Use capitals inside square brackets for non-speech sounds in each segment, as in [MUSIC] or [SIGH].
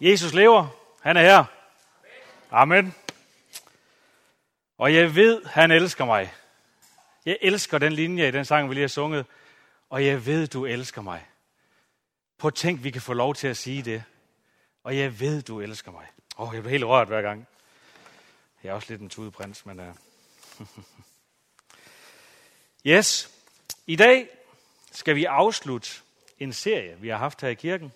Jesus lever. Han er her. Amen. Og jeg ved, han elsker mig. Jeg elsker den linje i den sang, vi lige har sunget. Og jeg ved, du elsker mig. På tænk, vi kan få lov til at sige det. Og jeg ved, du elsker mig. Åh, oh, jeg bliver helt rørt hver gang. Jeg er også lidt en tudeprins, men... Uh... [LAUGHS] yes. I dag skal vi afslutte en serie, vi har haft her i kirken,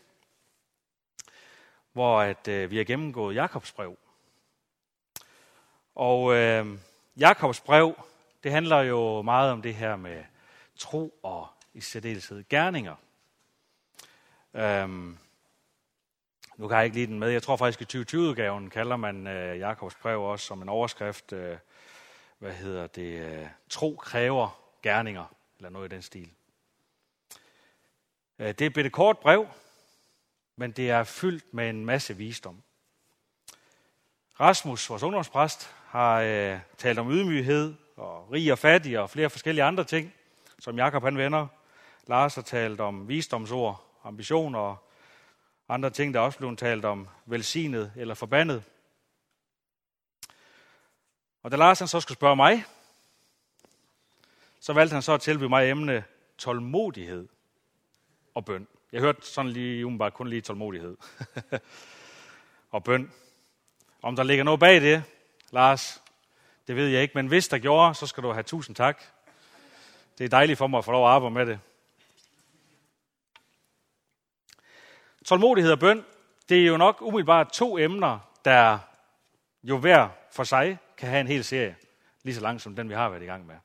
hvor at, øh, vi har gennemgået Jakobs brev. Og øh, Jakobs brev, det handler jo meget om det her med tro og i særdeleshed gerninger. Um, nu kan jeg ikke lide den med. Jeg tror faktisk, i 2020-udgaven kalder man øh, Jakobs brev også som en overskrift, Øh, hvad hedder det, Øh, tro kræver gerninger, eller noget i den stil. Øh, det er et kort brev, men det er fyldt med en masse visdom. Rasmus, vores ungdomspræst, har øh, talt om ydmyghed og rig og fattig og flere forskellige andre ting, som Jakob han vender. Lars har talt om visdomsord, ambitioner og andre ting, der også blev talt om velsignet eller forbandet. Og da Lars han så skulle spørge mig, så valgte han så at tilbyde mig emne tålmodighed og bøn. Jeg hørte sådan lige umiddelbart kun lige tålmodighed [LAUGHS] og bøn. Om der ligger noget bag det, Lars, det ved jeg ikke, men hvis der gjorde, så skal du have tusind tak. Det er dejligt for mig at få lov at arbejde med det. Tålmodighed og bøn, det er jo nok umiddelbart to emner, der jo hver for sig kan have en hel serie, lige så lang som den, vi har været i gang med.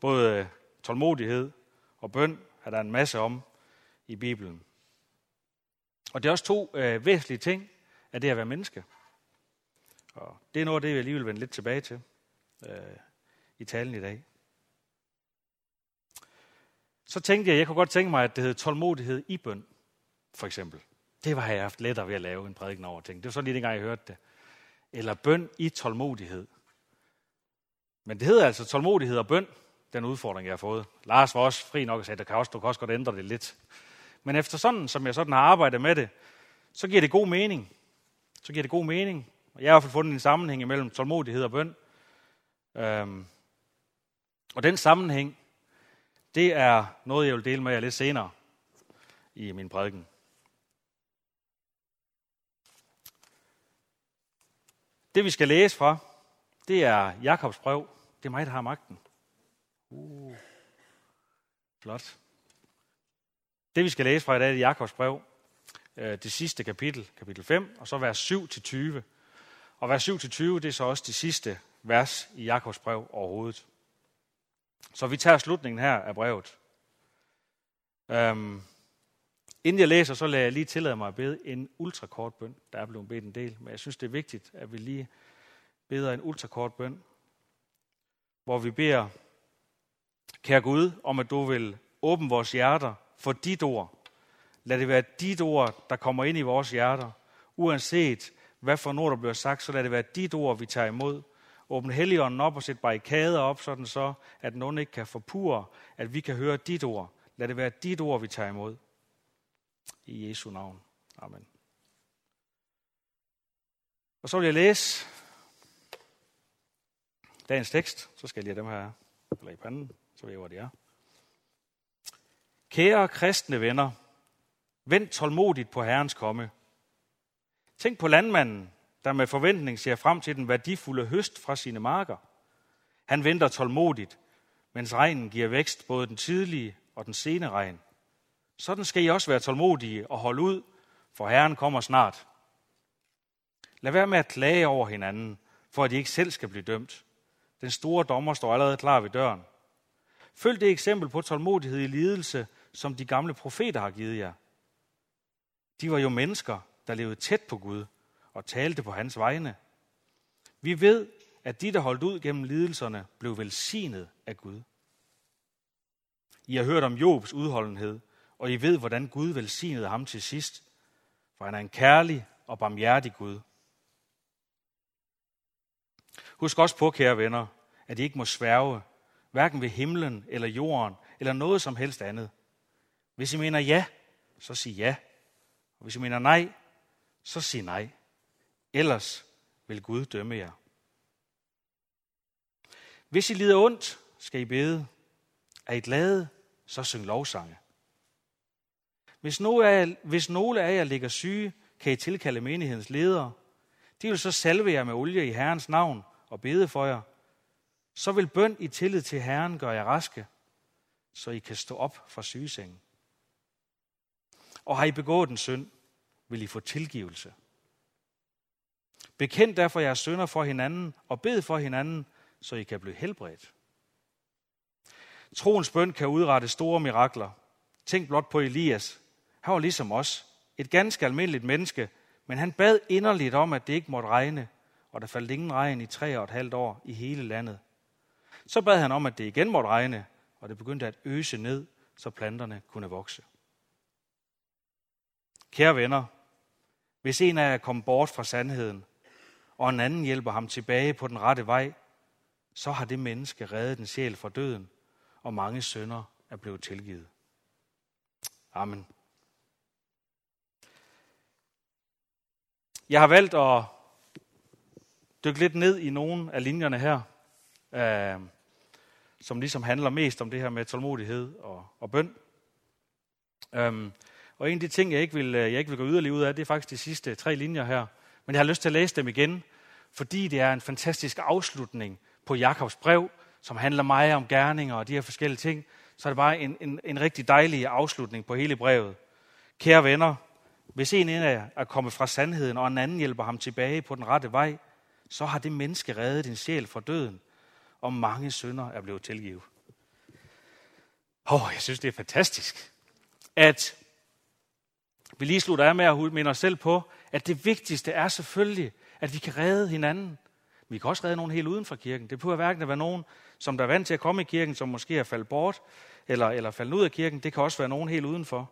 Både tålmodighed og bøn er der en masse om i Bibelen. Og det er også to øh, væsentlige ting af det at være menneske. Og det er noget af det, jeg alligevel vende lidt tilbage til øh, i talen i dag. Så tænkte jeg, jeg kunne godt tænke mig, at det hed tålmodighed i bøn for eksempel. Det var jeg haft lettere ved at lave en prædiken over ting. Det var sådan lige dengang, jeg hørte det. Eller bøn i tålmodighed. Men det hedder altså tålmodighed og bøn, den udfordring, jeg har fået. Lars var også fri nok og sagde, at kan også, du kan også godt ændre det lidt. Men efter sådan, som jeg sådan har arbejdet med det, så giver det god mening. Så giver det god mening. Og jeg har i hvert fald fundet en sammenhæng mellem tålmodighed og bøn. Øhm, og den sammenhæng, det er noget, jeg vil dele med jer lidt senere i min prædiken. Det vi skal læse fra, det er Jakobs brev. Det er mig, der har magten. Uh, flot. Det vi skal læse fra i dag, er Jakobs brev. Øh, det sidste kapitel, kapitel 5, og så vers 7-20. Og vers 7-20, det er så også det sidste vers i Jakobs brev overhovedet. Så vi tager slutningen her af brevet. Øhm, Inden jeg læser, så lader jeg lige tillade mig at bede en ultrakort bøn. Der er blevet bedt en del, men jeg synes, det er vigtigt, at vi lige beder en ultrakort bøn, hvor vi beder, kære Gud, om at du vil åbne vores hjerter for dit ord. Lad det være dit ord, der kommer ind i vores hjerter. Uanset hvad for noget, der bliver sagt, så lad det være dit ord, vi tager imod. Åbn Helligånden op og sæt barrikader op, sådan så, at nogen ikke kan forpure, at vi kan høre dit ord. Lad det være dit ord, vi tager imod. I Jesu navn. Amen. Og så vil jeg læse dagens tekst. Så skal jeg lige have dem her eller i panden, så ved jeg, hvor de er. Kære kristne venner, vent tålmodigt på Herrens komme. Tænk på landmanden, der med forventning ser frem til den værdifulde høst fra sine marker. Han venter tålmodigt, mens regnen giver vækst både den tidlige og den sene regn. Sådan skal I også være tålmodige og holde ud, for Herren kommer snart. Lad være med at klage over hinanden, for at I ikke selv skal blive dømt. Den store dommer står allerede klar ved døren. Følg det eksempel på tålmodighed i lidelse, som de gamle profeter har givet jer. De var jo mennesker, der levede tæt på Gud og talte på hans vegne. Vi ved, at de, der holdt ud gennem lidelserne, blev velsignet af Gud. I har hørt om Jobs udholdenhed, og I ved, hvordan Gud velsignede ham til sidst, for han er en kærlig og barmhjertig Gud. Husk også på, kære venner, at I ikke må sværge, hverken ved himlen eller jorden, eller noget som helst andet. Hvis I mener ja, så sig ja. Og hvis I mener nej, så sig nej. Ellers vil Gud dømme jer. Hvis I lider ondt, skal I bede. Er I glade, så syng lovsange. Hvis nogle, af jer, hvis nogle af jer ligger syge, kan I tilkalde menighedens ledere. De vil så salve jer med olie i Herrens navn og bede for jer. Så vil bøn i tillid til Herren gøre jer raske, så I kan stå op fra sygesengen. Og har I begået en synd, vil I få tilgivelse. Bekend derfor jeres synder for hinanden og bed for hinanden, så I kan blive helbredt. Troens bøn kan udrette store mirakler. Tænk blot på Elias. Han var ligesom os. Et ganske almindeligt menneske, men han bad inderligt om, at det ikke måtte regne, og der faldt ingen regn i tre og et halvt år i hele landet. Så bad han om, at det igen måtte regne, og det begyndte at øse ned, så planterne kunne vokse. Kære venner, hvis en af jer kommer bort fra sandheden, og en anden hjælper ham tilbage på den rette vej, så har det menneske reddet en sjæl fra døden, og mange sønder er blevet tilgivet. Amen. Jeg har valgt at dykke lidt ned i nogle af linjerne her, øh, som ligesom handler mest om det her med tålmodighed og, og bøn. Um, og en af de ting, jeg ikke, vil, øh, jeg ikke vil gå yderligere ud af, det er faktisk de sidste tre linjer her. Men jeg har lyst til at læse dem igen, fordi det er en fantastisk afslutning på Jakobs brev, som handler meget om gerninger og de her forskellige ting. Så er det bare en, en, en rigtig dejlig afslutning på hele brevet. Kære venner, hvis en af jer er kommet fra sandheden, og en anden hjælper ham tilbage på den rette vej, så har det menneske reddet din sjæl fra døden, og mange synder er blevet tilgivet. Åh, oh, jeg synes, det er fantastisk, at vi lige slutter af med at minde os selv på, at det vigtigste er selvfølgelig, at vi kan redde hinanden. Vi kan også redde nogen helt uden for kirken. Det behøver hverken at være nogen, som der er vant til at komme i kirken, som måske er faldet bort, eller, eller faldet ud af kirken. Det kan også være nogen helt udenfor.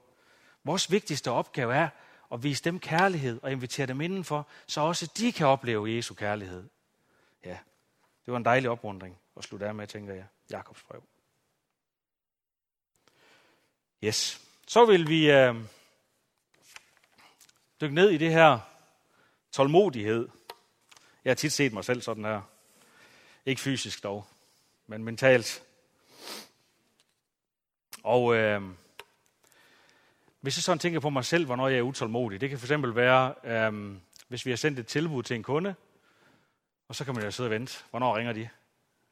Vores vigtigste opgave er at vise dem kærlighed og invitere dem indenfor, så også de kan opleve Jesu kærlighed. Ja, det var en dejlig oprundring at slutte af med, tænker jeg. Jakobs brev. Yes. Så vil vi øh, dykke ned i det her tålmodighed. Jeg har tit set mig selv sådan her. Ikke fysisk dog, men mentalt. Og øh, hvis jeg sådan tænker på mig selv, hvornår jeg er utålmodig, det kan fx være, øh, hvis vi har sendt et tilbud til en kunde, og så kan man jo sidde og vente. Hvornår ringer de?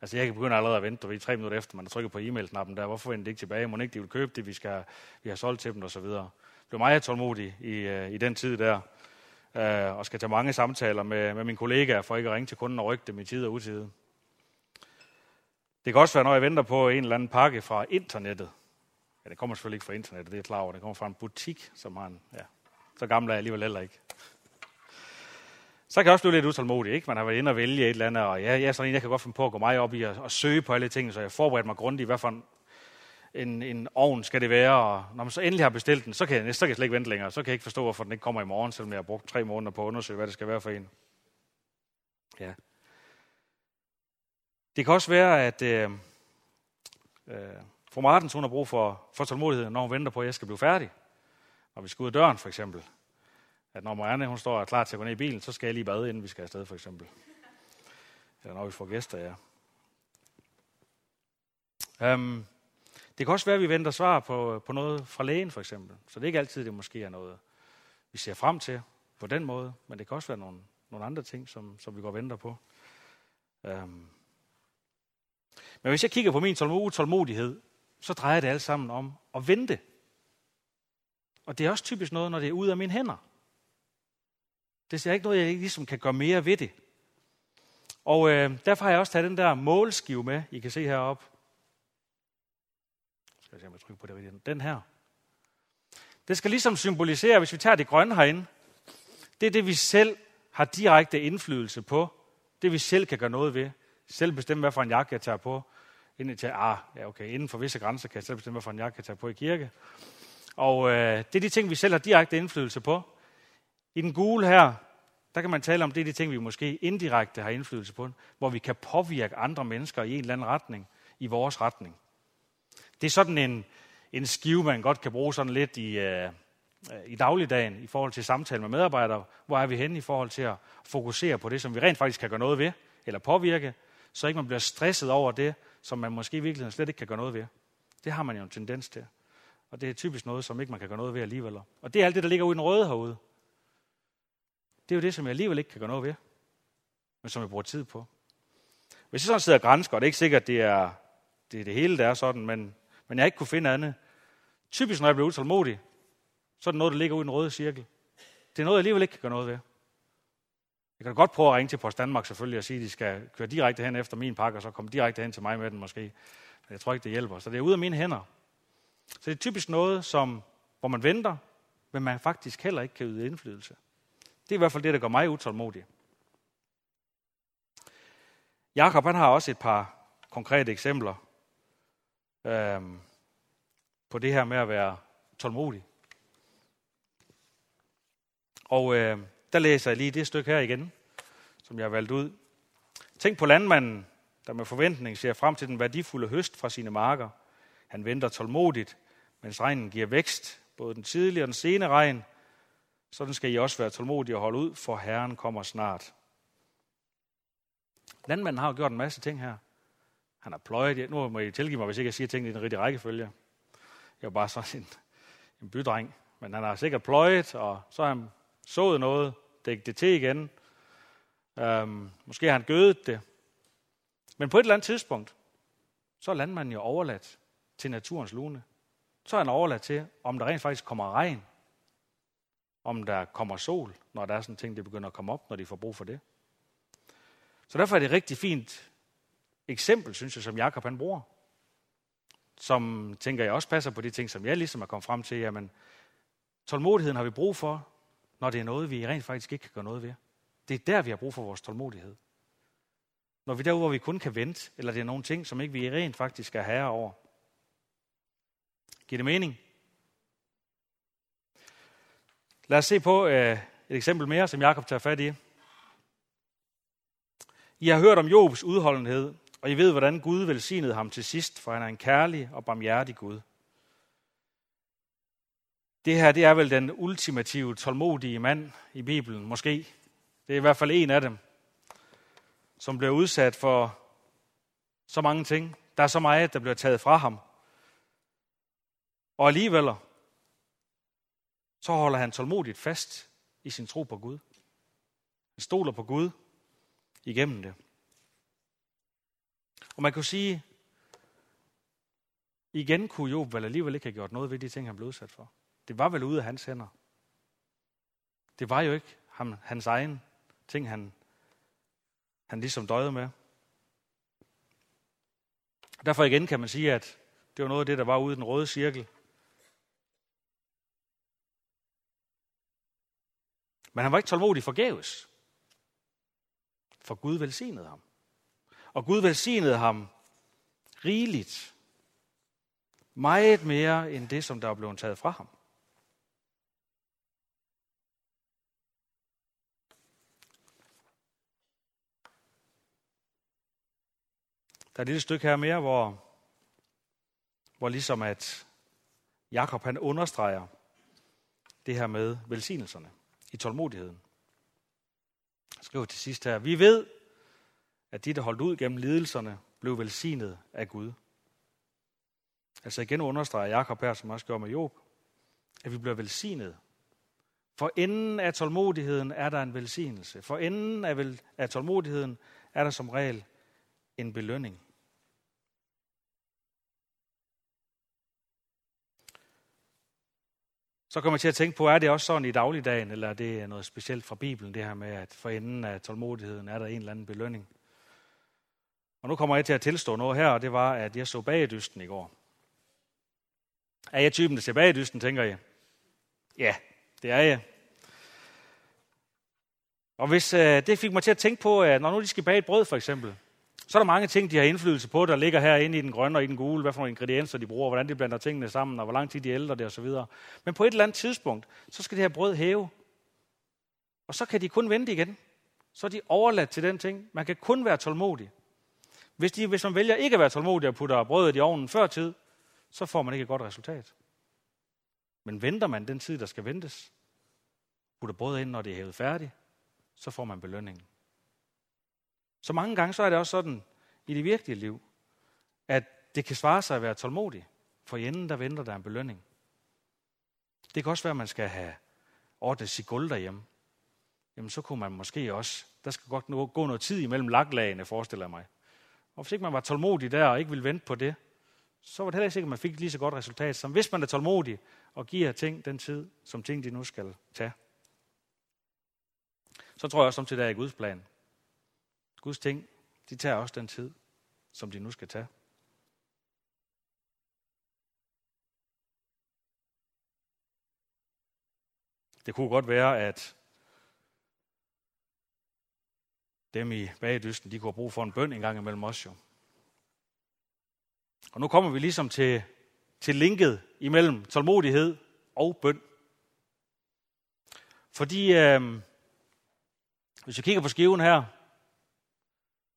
Altså jeg kan begynde allerede at vente, du ved, tre minutter efter, man har trykket på e-mail-knappen der. Hvorfor venter de ikke tilbage? Må ikke de vil købe det, vi, skal, vi har solgt til dem, og så videre. Blev meget tålmodig i, øh, i den tid der, øh, og skal tage mange samtaler med, med mine kollegaer, for ikke at ringe til kunden og rykke dem i tid og utid. Det kan også være, når jeg venter på en eller anden pakke fra internettet. Ja, det kommer selvfølgelig ikke fra internettet, det er klar over. Det kommer fra en butik, som har en... Ja, så gammel er jeg alligevel heller ikke. Så kan jeg også blive lidt utålmodig, ikke? Man har været inde og vælge et eller andet, og ja, jeg er sådan en, jeg kan godt finde på at gå meget op i at, at søge på alle ting, så jeg forbereder mig grundigt, hvad for en, en, en ovn skal det være, og når man så endelig har bestilt den, så kan, jeg, så kan jeg slet ikke vente længere. Så kan jeg ikke forstå, hvorfor den ikke kommer i morgen, selvom jeg har brugt tre måneder på at undersøge, hvad det skal være for en. Ja. Det kan også være, at øh, øh, fru Martens, hun har brug for, for tålmodighed, når hun venter på, at jeg skal blive færdig. Når vi skal ud af døren, for eksempel. At når Marianne hun står klar til at gå ned i bilen, så skal jeg lige bade, inden vi skal afsted, for eksempel. Eller når vi får gæster, ja. Um, det kan også være, at vi venter svar på, på noget fra lægen, for eksempel. Så det er ikke altid, det måske er noget, vi ser frem til på den måde, men det kan også være nogle, nogle andre ting, som, som vi går og venter på. Øhm. men hvis jeg kigger på min tålmodighed, så drejer det alt sammen om at vente. Og det er også typisk noget, når det er ud af mine hænder. Det er ikke noget, jeg ligesom kan gøre mere ved det. Og øh, derfor har jeg også taget den der målskive med, I kan se heroppe. Skal jeg se, om jeg trykker på det rigtigt. Den her. Det skal ligesom symbolisere, hvis vi tager det grønne herinde, det er det, vi selv har direkte indflydelse på. Det vi selv kan gøre noget ved. Selv bestemme, hvad for en jakke jeg tager på. Inden, til, ah, ja, okay, inden for visse grænser kan jeg selv bestemme, hvad for en jakke jeg tager på i kirke. Og øh, det er de ting, vi selv har direkte indflydelse på. I den gule her, der kan man tale om, det er de ting, vi måske indirekte har indflydelse på, hvor vi kan påvirke andre mennesker i en eller anden retning, i vores retning. Det er sådan en, en skive, man godt kan bruge sådan lidt i, øh, i dagligdagen i forhold til samtale med medarbejdere. Hvor er vi henne i forhold til at fokusere på det, som vi rent faktisk kan gøre noget ved, eller påvirke, så ikke man bliver stresset over det, som man måske i virkeligheden slet ikke kan gøre noget ved. Det har man jo en tendens til. Og det er typisk noget, som ikke man kan gøre noget ved alligevel. Og det er alt det, der ligger ude i den røde herude. Det er jo det, som jeg alligevel ikke kan gøre noget ved, men som jeg bruger tid på. Hvis jeg sådan sidder og grænsker, og det er ikke sikkert, at det er det, er det hele, der er sådan, men, men jeg ikke kunne finde andet. Typisk, når jeg bliver utålmodig, så er det noget, der ligger ude i den røde cirkel. Det er noget, jeg alligevel ikke kan gøre noget ved. Jeg kan godt prøve at ringe til Post Danmark selvfølgelig og sige, at de skal køre direkte hen efter min pakke, og så komme direkte hen til mig med den måske. Men jeg tror ikke, det hjælper. Så det er ude af mine hænder. Så det er typisk noget, som, hvor man venter, men man faktisk heller ikke kan yde indflydelse. Det er i hvert fald det, der gør mig utålmodig. Jakob han har også et par konkrete eksempler øhm, på det her med at være tålmodig. Og øh, der læser jeg lige det stykke her igen, som jeg har valgt ud. Tænk på landmanden, der med forventning ser frem til den værdifulde høst fra sine marker. Han venter tålmodigt, mens regnen giver vækst, både den tidlige og den sene regn. Sådan skal I også være tålmodige og holde ud, for Herren kommer snart. Landmanden har jo gjort en masse ting her. Han har pløjet. Nu må I tilgive mig, hvis ikke jeg siger tingene i den rigtige rækkefølge. Jeg er bare sådan en, en bydreng. Men han har sikkert pløjet, og så har han sået noget, dækket det til igen. Øhm, måske har han gødet det. Men på et eller andet tidspunkt, så er landmanden jo overladt til naturens lune. Så er han overladt til, om der rent faktisk kommer regn. Om der kommer sol, når der er sådan ting, det begynder at komme op, når de får brug for det. Så derfor er det rigtig fint eksempel, synes jeg, som Jakob han bruger. Som tænker jeg også passer på de ting, som jeg ligesom er kommet frem til. Jamen, tålmodigheden har vi brug for, når det er noget, vi rent faktisk ikke kan gøre noget ved. Det er der, vi har brug for vores tålmodighed. Når vi derude, hvor vi kun kan vente, eller det er nogle ting, som ikke vi rent faktisk er herre over. Giver det mening? Lad os se på øh, et eksempel mere, som Jakob tager fat i. I har hørt om Jobs udholdenhed, og I ved, hvordan Gud velsignede ham til sidst, for han er en kærlig og barmhjertig Gud. Det her, det er vel den ultimative, tålmodige mand i Bibelen, måske. Det er i hvert fald en af dem, som bliver udsat for så mange ting. Der er så meget, der bliver taget fra ham. Og alligevel, så holder han tålmodigt fast i sin tro på Gud. Han stoler på Gud igennem det. Og man kunne sige, igen kunne Job vel alligevel ikke have gjort noget ved de ting, han blev udsat for. Det var vel ude af hans hænder. Det var jo ikke ham, hans egen ting, han, han ligesom døjede med. Derfor igen kan man sige, at det var noget af det, der var ude i den røde cirkel. Men han var ikke tålmodig forgæves. For Gud velsignede ham. Og Gud velsignede ham rigeligt. Meget mere end det, som der var blevet taget fra ham. Der er et lille stykke her mere, hvor, hvor ligesom at Jakob han understreger det her med velsignelserne i tålmodigheden. Jeg skriver til sidst her, vi ved, at de, der holdt ud gennem lidelserne, blev velsignet af Gud. Altså igen understreger Jakob her, som også gjorde med Job, at vi bliver velsignet. For enden af tålmodigheden er der en velsignelse. For enden af, vel, af tålmodigheden er der som regel en belønning. Så kommer jeg til at tænke på, er det også sådan i dagligdagen, eller er det noget specielt fra Bibelen, det her med, at for enden af tålmodigheden er der en eller anden belønning. Og nu kommer jeg til at tilstå noget her, og det var, at jeg så bagedysten i går. Er jeg typen, der ser bagedysten, tænker jeg? Ja, det er jeg. Og hvis øh, det fik mig til at tænke på, at når nu de skal bage et brød for eksempel, så er der mange ting, de har indflydelse på, der ligger herinde i den grønne og i den gule, hvad for nogle ingredienser de bruger, hvordan de blander tingene sammen, og hvor lang tid de ældrer det osv. Men på et eller andet tidspunkt, så skal det her brød hæve. Og så kan de kun vente igen. Så er de overladt til den ting. Man kan kun være tålmodig. Hvis, de, hvis man vælger ikke at være tålmodig og putter brødet i ovnen før tid, så får man ikke et godt resultat. Men venter man den tid, der skal ventes, putter brødet ind, når det er hævet færdigt, så får man belønningen. Så mange gange så er det også sådan i det virkelige liv, at det kan svare sig at være tålmodig, for i enden der venter der en belønning. Det kan også være, at man skal have ordnet sit gulv derhjemme. Jamen så kunne man måske også, der skal godt gå noget tid imellem laklagene, forestiller jeg mig. Og hvis ikke man var tålmodig der og ikke ville vente på det, så var det heller ikke sikkert, at man fik lige så godt resultat, som hvis man er tålmodig og giver ting den tid, som ting de nu skal tage. Så tror jeg også, at det er i Guds plan. Guds ting, de tager også den tid, som de nu skal tage. Det kunne godt være, at dem i bagdysten, de kunne have brug for en bøn en gang imellem os jo. Og nu kommer vi ligesom til, til linket imellem tålmodighed og bøn. Fordi øh, hvis vi kigger på skiven her,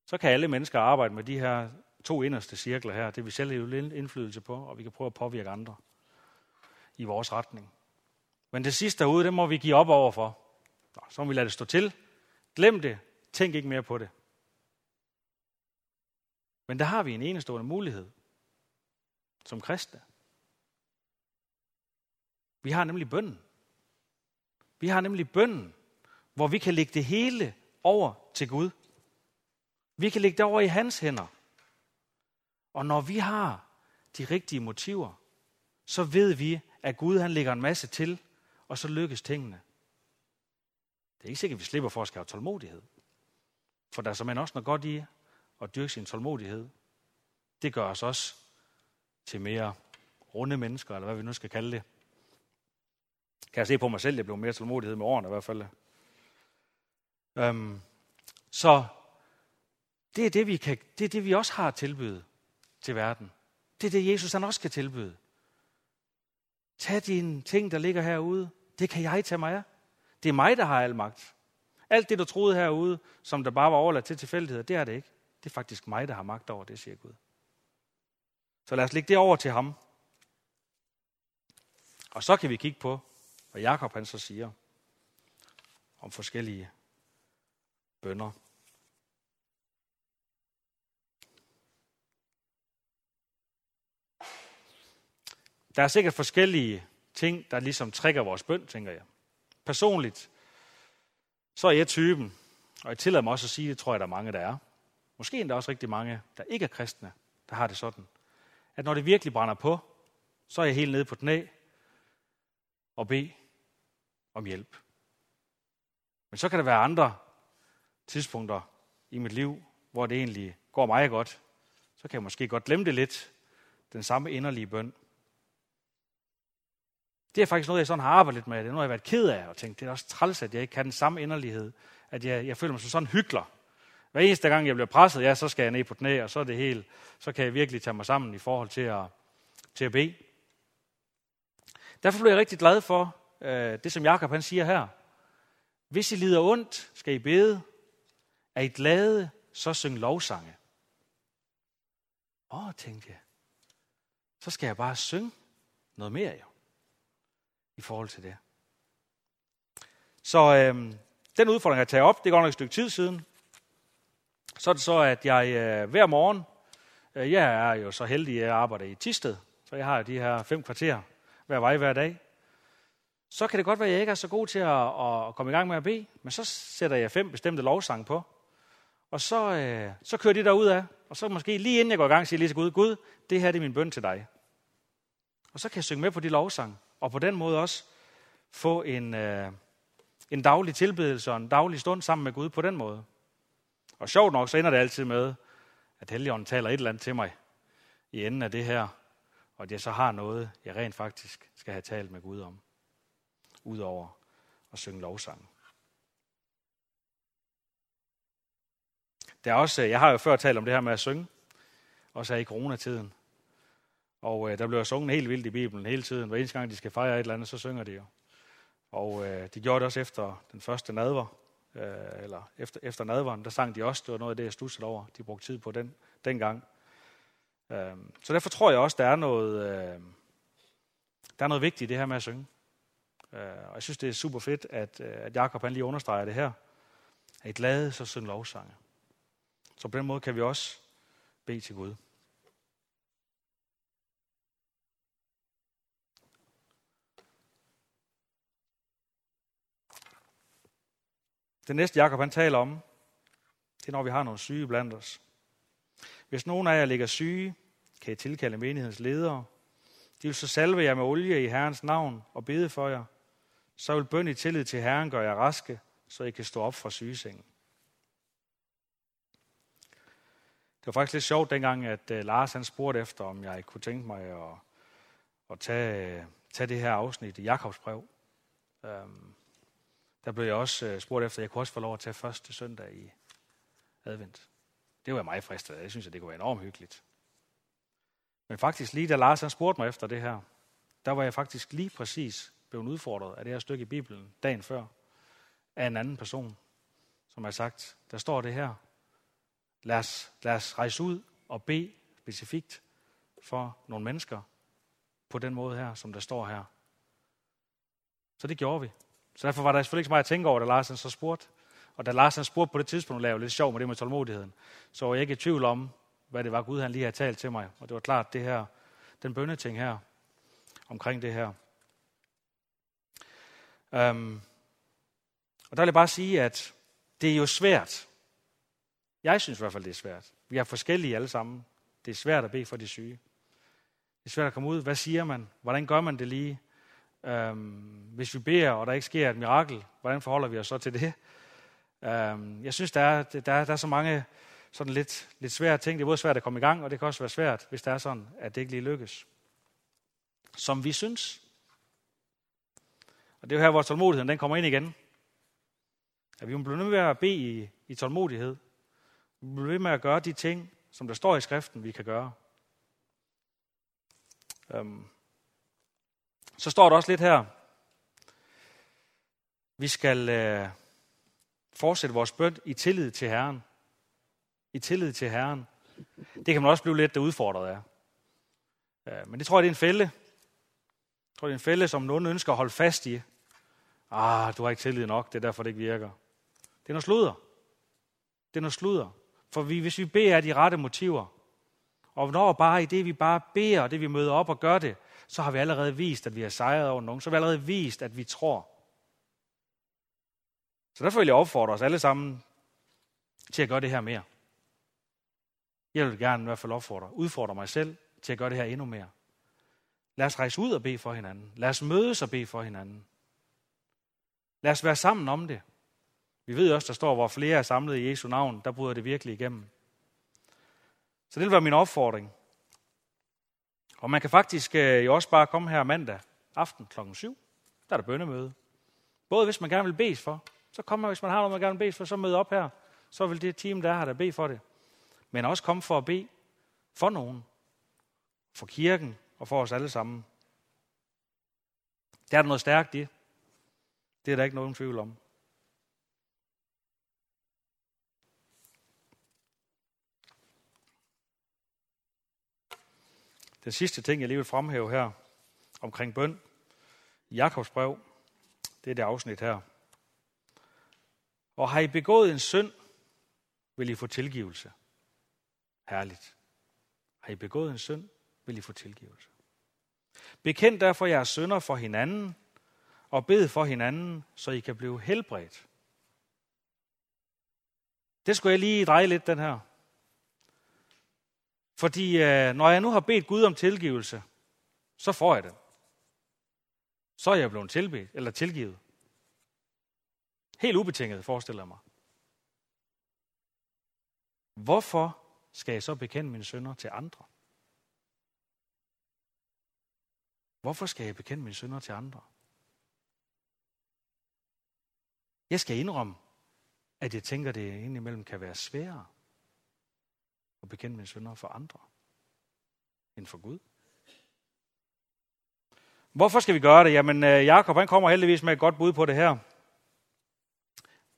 så kan alle mennesker arbejde med de her to inderste cirkler her. Det vi selv har indflydelse på, og vi kan prøve at påvirke andre i vores retning. Men det sidste derude, det må vi give op overfor. Nå, så må vi lade det stå til. Glem det. Tænk ikke mere på det. Men der har vi en enestående mulighed som kristne. Vi har nemlig bønden. Vi har nemlig bønden, hvor vi kan lægge det hele over til Gud. Vi kan lægge det over i hans hænder. Og når vi har de rigtige motiver, så ved vi, at Gud han lægger en masse til, og så lykkes tingene. Det er ikke sikkert, at vi slipper for at skabe tålmodighed. For der er simpelthen også noget godt i at dyrke sin tålmodighed. Det gør os også til mere runde mennesker, eller hvad vi nu skal kalde det. Kan jeg se på mig selv, jeg blev mere tålmodighed med årene i hvert fald. Øhm, så det er det, vi kan, det er det, vi også har at tilbyde til verden. Det er det, Jesus han også kan tilbyde. Tag dine ting, der ligger herude. Det kan jeg tage mig af. Det er mig, der har al magt. Alt det, du troede herude, som der bare var overladt til tilfældigheder, det er det ikke. Det er faktisk mig, der har magt over det, siger Gud. Så lad os lægge det over til ham. Og så kan vi kigge på, hvad Jakob han så siger om forskellige bønder. Der er sikkert forskellige ting, der ligesom trækker vores bøn, tænker jeg. Personligt, så er jeg typen, og jeg tillader mig også at sige, det tror jeg, der er mange, der er. Måske endda også rigtig mange, der ikke er kristne, der har det sådan. At når det virkelig brænder på, så er jeg helt nede på knæ og bede om hjælp. Men så kan der være andre tidspunkter i mit liv, hvor det egentlig går meget godt. Så kan jeg måske godt glemme det lidt, den samme inderlige bøn. Det er faktisk noget, jeg sådan har arbejdet lidt med. Det er noget, jeg har været ked af og tænkt, det er også træls, at jeg ikke kan den samme inderlighed. At jeg, jeg føler mig som sådan hyggelig. Hver eneste gang, jeg bliver presset, ja, så skal jeg ned på knæ, og så er det helt, så kan jeg virkelig tage mig sammen i forhold til at, til at bede. Derfor blev jeg rigtig glad for øh, det, som Jakob han siger her. Hvis I lider ondt, skal I bede. Er I glade, så syng lovsange. Åh, tænkte jeg. Så skal jeg bare synge noget mere jo i forhold til det. Så øh, den udfordring, jeg tager op, det går nok et stykke tid siden. Så er det så, at jeg øh, hver morgen, øh, jeg er jo så heldig, at jeg arbejder i Tisted, så jeg har de her fem kvarter hver vej hver dag. Så kan det godt være, at jeg ikke er så god til at, at komme i gang med at bede, men så sætter jeg fem bestemte lovsange på. Og så, øh, så kører de derud af, og så måske lige inden jeg går i gang, siger jeg lige til Gud, Gud, det her det er min bøn til dig. Og så kan jeg synge med på de lovsange og på den måde også få en, øh, en daglig tilbedelse og en daglig stund sammen med Gud på den måde. Og sjovt nok, så ender det altid med, at Helligånden taler et eller andet til mig i enden af det her, og at jeg så har noget, jeg rent faktisk skal have talt med Gud om, udover at synge lovsang. Der er også, øh, jeg har jo før talt om det her med at synge, også her i coronatiden. Og øh, der bliver sunget helt vildt i Bibelen hele tiden. Hver eneste gang, de skal fejre et eller andet, så synger de jo. Og øh, de gjorde det også efter den første nadver, øh, eller efter, efter nadveren, der sang de også. Det var noget af det, jeg stussede over. De brugte tid på den dengang. Øh, så derfor tror jeg også, der er noget, øh, der er noget vigtigt i det her med at synge. Øh, og jeg synes, det er super fedt, at, øh, at Jacob han lige understreger det her. At I glade, så syng lovsange. Så på den måde kan vi også bede til Gud. Det næste, Jakob han taler om, det er, når vi har nogle syge blandt os. Hvis nogen af jer ligger syge, kan I tilkalde menighedens ledere. De vil så salve jer med olie i Herrens navn og bede for jer. Så vil bøn i tillid til Herren gøre jer raske, så I kan stå op fra sygesengen. Det var faktisk lidt sjovt dengang, at øh, Lars han spurgte efter, om jeg kunne tænke mig at, at tage, tage det her afsnit i Jakobs brev. Øhm, der blev jeg også øh, spurgt efter, at jeg kunne også få lov at tage første søndag i advent. Det var jeg meget fristet af. Jeg synes, at det kunne være enormt hyggeligt. Men faktisk lige da Lars han spurgte mig efter det her, der var jeg faktisk lige præcis blevet udfordret af det her stykke i Bibelen dagen før af en anden person, som har sagt, der står det her. Lad os, lad os rejse ud og bede specifikt for nogle mennesker på den måde her, som der står her. Så det gjorde vi. Så derfor var der selvfølgelig ikke så meget at tænke over, da Lars så spurgte. Og da Lars spurgte på det tidspunkt, lavede lidt sjov med det med tålmodigheden, så var jeg ikke i tvivl om, hvad det var, Gud han lige havde talt til mig. Og det var klart, det her, den bønneting her, omkring det her. Um, og der vil jeg bare sige, at det er jo svært. Jeg synes i hvert fald, det er svært. Vi er forskellige alle sammen. Det er svært at bede for de syge. Det er svært at komme ud. Hvad siger man? Hvordan gør man det lige? Øhm, hvis vi beder, og der ikke sker et mirakel, hvordan forholder vi os så til det? Øhm, jeg synes, der er, der, er, der er så mange sådan lidt, lidt svære ting. Det er både svært at komme i gang, og det kan også være svært, hvis det er sådan, at det ikke lige lykkes. Som vi synes. Og det er jo her, hvor tålmodigheden den kommer ind igen. At vi må blive til at bede i, i tålmodighed. Vi må blive ved med at gøre de ting, som der står i skriften, vi kan gøre. Øhm, så står der også lidt her. Vi skal øh, fortsætte vores bøn i tillid til Herren i tillid til Herren. Det kan man også blive lidt udfordret af. Øh, men det tror jeg, det er en fælde. Jeg tror, det er en fælde, som nogen ønsker at holde fast i. Ah, du har ikke tillid nok, det er derfor, det ikke virker. Det er noget sludder. Det er noget sludder. For vi, hvis vi beder af de rette motiver, og når bare i det, vi bare beder, og det vi møder op og gør det, så har vi allerede vist, at vi har sejret over nogen. Så har vi allerede vist, at vi tror. Så derfor vil jeg opfordre os alle sammen til at gøre det her mere. Jeg vil gerne i hvert fald opfordre, udfordre mig selv til at gøre det her endnu mere. Lad os rejse ud og bede for hinanden. Lad os mødes og bede for hinanden. Lad os være sammen om det. Vi ved også, der står, hvor flere er samlet i Jesu navn, der bryder det virkelig igennem. Så det vil være min opfordring. Og man kan faktisk øh, jo også bare komme her mandag aften klokken 7. Der er der bønnemøde. Både hvis man gerne vil bedes for, så kommer hvis man har noget, man gerne vil bedes for, så møde op her. Så vil det team, der er her, der bede for det men også komme for at bede for nogen, for kirken og for os alle sammen. Der er der noget stærkt i. Det er der ikke nogen tvivl om. Den sidste ting, jeg lige vil fremhæve her omkring bøn Jakobs brev, det er det afsnit her. Og har I begået en synd, vil I få tilgivelse. Herligt. Har I begået en synd, vil I få tilgivelse. Bekend derfor jeres synder for hinanden, og bed for hinanden, så I kan blive helbredt. Det skulle jeg lige dreje lidt, den her. Fordi øh, når jeg nu har bedt Gud om tilgivelse, så får jeg det. Så er jeg blevet tilbedt, eller tilgivet. Helt ubetinget, forestiller jeg mig. Hvorfor skal jeg så bekende mine sønder til andre? Hvorfor skal jeg bekende mine sønder til andre? Jeg skal indrømme, at jeg tænker, det indimellem kan være sværere og bekende mine sønder for andre end for Gud. Hvorfor skal vi gøre det? Jamen, øh, Jakob han kommer heldigvis med et godt bud på det her.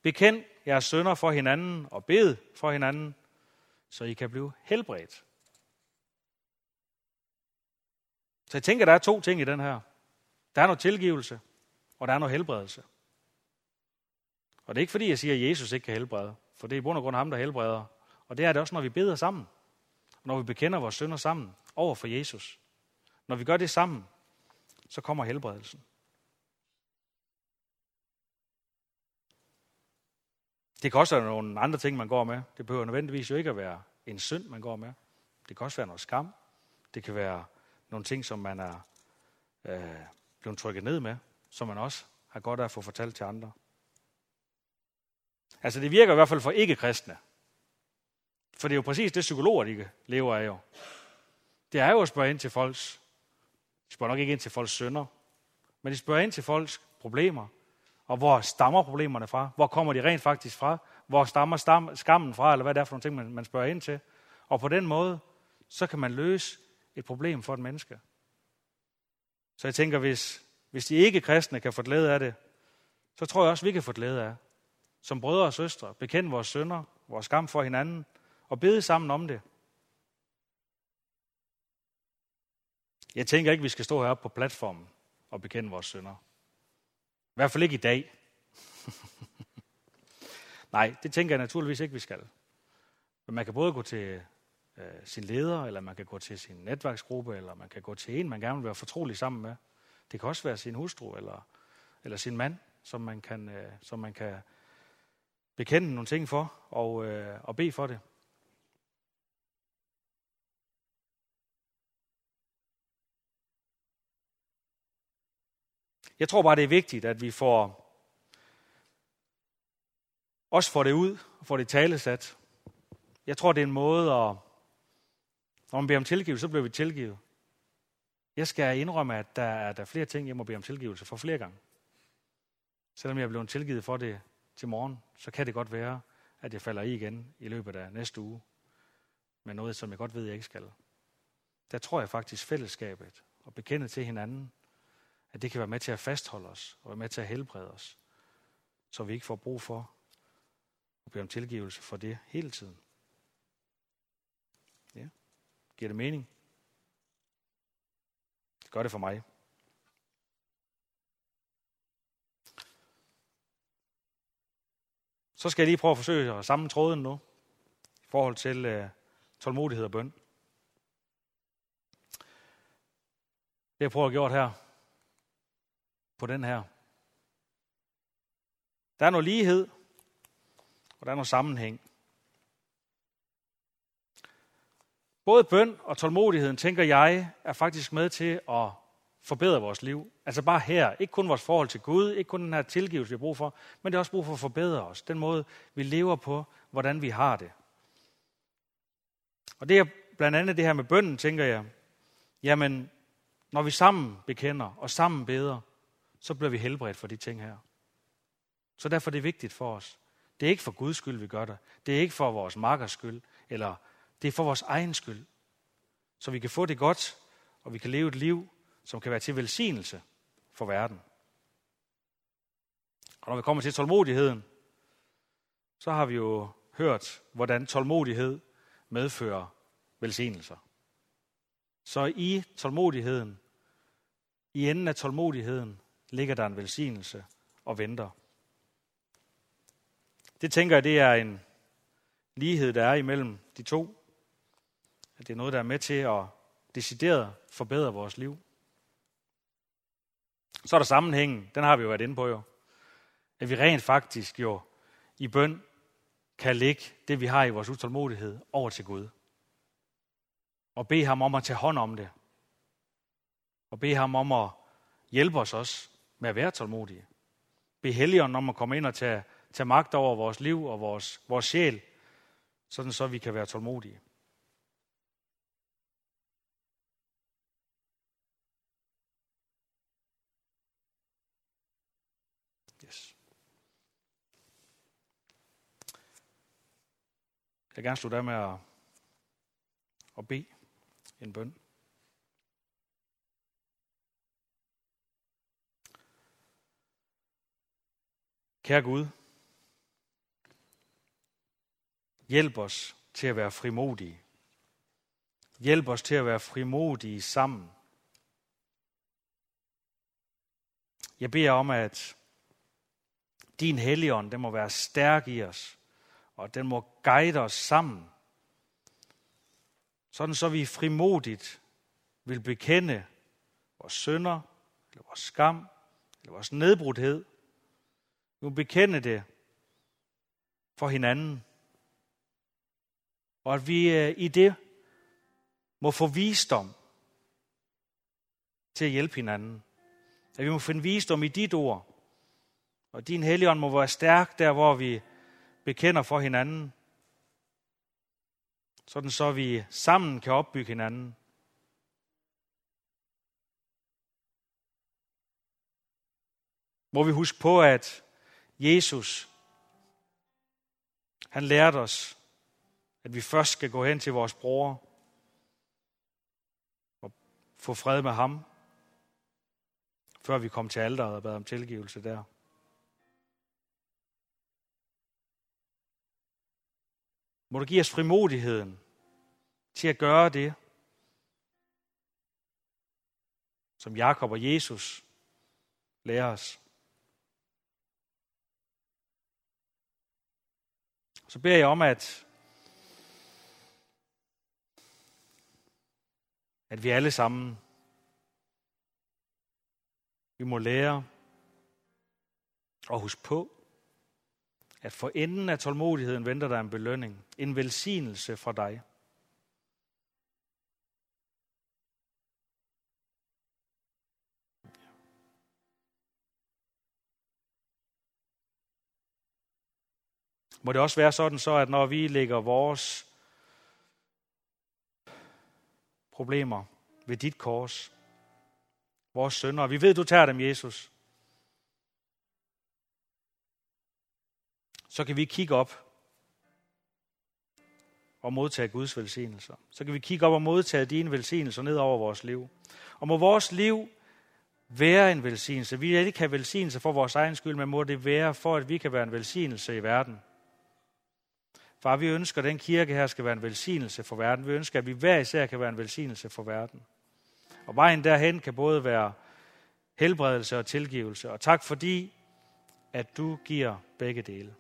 Bekend jeres sønder for hinanden og bed for hinanden, så I kan blive helbredt. Så jeg tænker, der er to ting i den her. Der er noget tilgivelse, og der er noget helbredelse. Og det er ikke fordi, jeg siger, at Jesus ikke kan helbrede, for det er i bund og grund ham, der helbreder. Og det er det også, når vi beder sammen. Når vi bekender vores synder sammen over for Jesus. Når vi gør det sammen, så kommer helbredelsen. Det kan også være nogle andre ting, man går med. Det behøver nødvendigvis jo ikke at være en synd, man går med. Det kan også være noget skam. Det kan være nogle ting, som man er øh, blevet trykket ned med, som man også har godt af at få fortalt til andre. Altså det virker i hvert fald for ikke-kristne. For det er jo præcis det, psykologer de lever af jo. Det er jo at spørge ind til folks, de spørger nok ikke ind til folks sønder, men de spørger ind til folks problemer, og hvor stammer problemerne fra? Hvor kommer de rent faktisk fra? Hvor stammer stam, skammen fra, eller hvad det er for nogle ting, man, man spørger ind til? Og på den måde, så kan man løse et problem for et menneske. Så jeg tænker, hvis, hvis de ikke kristne kan få glæde af det, så tror jeg også, vi kan få glæde af. Som brødre og søstre, bekende vores sønder, vores skam for hinanden, og bede sammen om det. Jeg tænker ikke, vi skal stå heroppe på platformen og bekende vores sønder. I hvert fald ikke i dag. [LAUGHS] Nej, det tænker jeg naturligvis ikke, vi skal. Men man kan både gå til øh, sin leder, eller man kan gå til sin netværksgruppe, eller man kan gå til en, man gerne vil være fortrolig sammen med. Det kan også være sin hustru, eller, eller sin mand, som man kan, øh, som man kan bekende nogle ting for, og, øh, og bede for det. Jeg tror bare, det er vigtigt, at vi får også får det ud og får det talesat. Jeg tror, det er en måde at... Når man beder om tilgivelse, så bliver vi tilgivet. Jeg skal indrømme, at der er der flere ting, jeg må bede om tilgivelse for flere gange. Selvom jeg er blevet tilgivet for det til morgen, så kan det godt være, at jeg falder i igen i løbet af næste uge. Men noget, som jeg godt ved, jeg ikke skal. Der tror jeg faktisk fællesskabet og bekende til hinanden, at det kan være med til at fastholde os og være med til at helbrede os, så vi ikke får brug for at bede om tilgivelse for det hele tiden. Ja. Giver det mening? Det gør det for mig. Så skal jeg lige prøve at forsøge at samle tråden nu i forhold til uh, tålmodighed og bøn. Det jeg prøver at gjort her, på den her. Der er noget lighed, og der er noget sammenhæng. Både bøn og tålmodigheden, tænker jeg, er faktisk med til at forbedre vores liv. Altså bare her. Ikke kun vores forhold til Gud, ikke kun den her tilgivelse, vi har brug for, men det er også brug for at forbedre os. Den måde, vi lever på, hvordan vi har det. Og det er blandt andet det her med bønden, tænker jeg. Jamen, når vi sammen bekender og sammen beder, så bliver vi helbredt for de ting her. Så derfor er det vigtigt for os. Det er ikke for Guds skyld, vi gør det. Det er ikke for vores makkers skyld, eller det er for vores egen skyld. Så vi kan få det godt, og vi kan leve et liv, som kan være til velsignelse for verden. Og når vi kommer til tålmodigheden, så har vi jo hørt, hvordan tålmodighed medfører velsignelser. Så i tålmodigheden, i enden af tålmodigheden, ligger der en velsignelse og venter. Det tænker jeg, det er en lighed, der er imellem de to. At det er noget, der er med til at decideret forbedre vores liv. Så er der sammenhængen, den har vi jo været inde på jo. At vi rent faktisk jo i bøn kan lægge det, vi har i vores utålmodighed, over til Gud. Og bede ham om at tage hånd om det. Og bede ham om at hjælpe os også med at være tålmodige. Be Helligånden om at komme ind og tage, tage magt over vores liv og vores, vores sjæl, sådan så vi kan være tålmodige. Yes. Jeg vil gerne slutte af med at, at bede en bøn. Kære Gud, hjælp os til at være frimodige. Hjælp os til at være frimodige sammen. Jeg beder om, at din helligånd, den må være stærk i os, og den må guide os sammen. Sådan så vi frimodigt vil bekende vores synder, eller vores skam, eller vores nedbrudthed. Vi må bekende det for hinanden. Og at vi øh, i det må få visdom til at hjælpe hinanden. At vi må finde visdom i dit ord. Og din helligånd må være stærk der, hvor vi bekender for hinanden. Sådan så vi sammen kan opbygge hinanden. Må vi huske på, at Jesus, han lærte os, at vi først skal gå hen til vores bror og få fred med ham, før vi kom til alderet og bad om tilgivelse der. Må du give os frimodigheden til at gøre det, som Jakob og Jesus lærer os. Så beder jeg om, at, at vi alle sammen vi må lære og huske på, at for enden af tålmodigheden venter der en belønning, en velsignelse fra dig. Må det også være sådan så, at når vi lægger vores problemer ved dit kors, vores sønner, vi ved, du tager dem, Jesus, så kan vi kigge op og modtage Guds velsignelser. Så kan vi kigge op og modtage dine velsignelser ned over vores liv. Og må vores liv være en velsignelse. Vi ikke have velsignelse for vores egen skyld, men må det være for, at vi kan være en velsignelse i verden. Far, vi ønsker, at den kirke her skal være en velsignelse for verden. Vi ønsker, at vi hver især kan være en velsignelse for verden. Og vejen derhen kan både være helbredelse og tilgivelse. Og tak fordi, at du giver begge dele.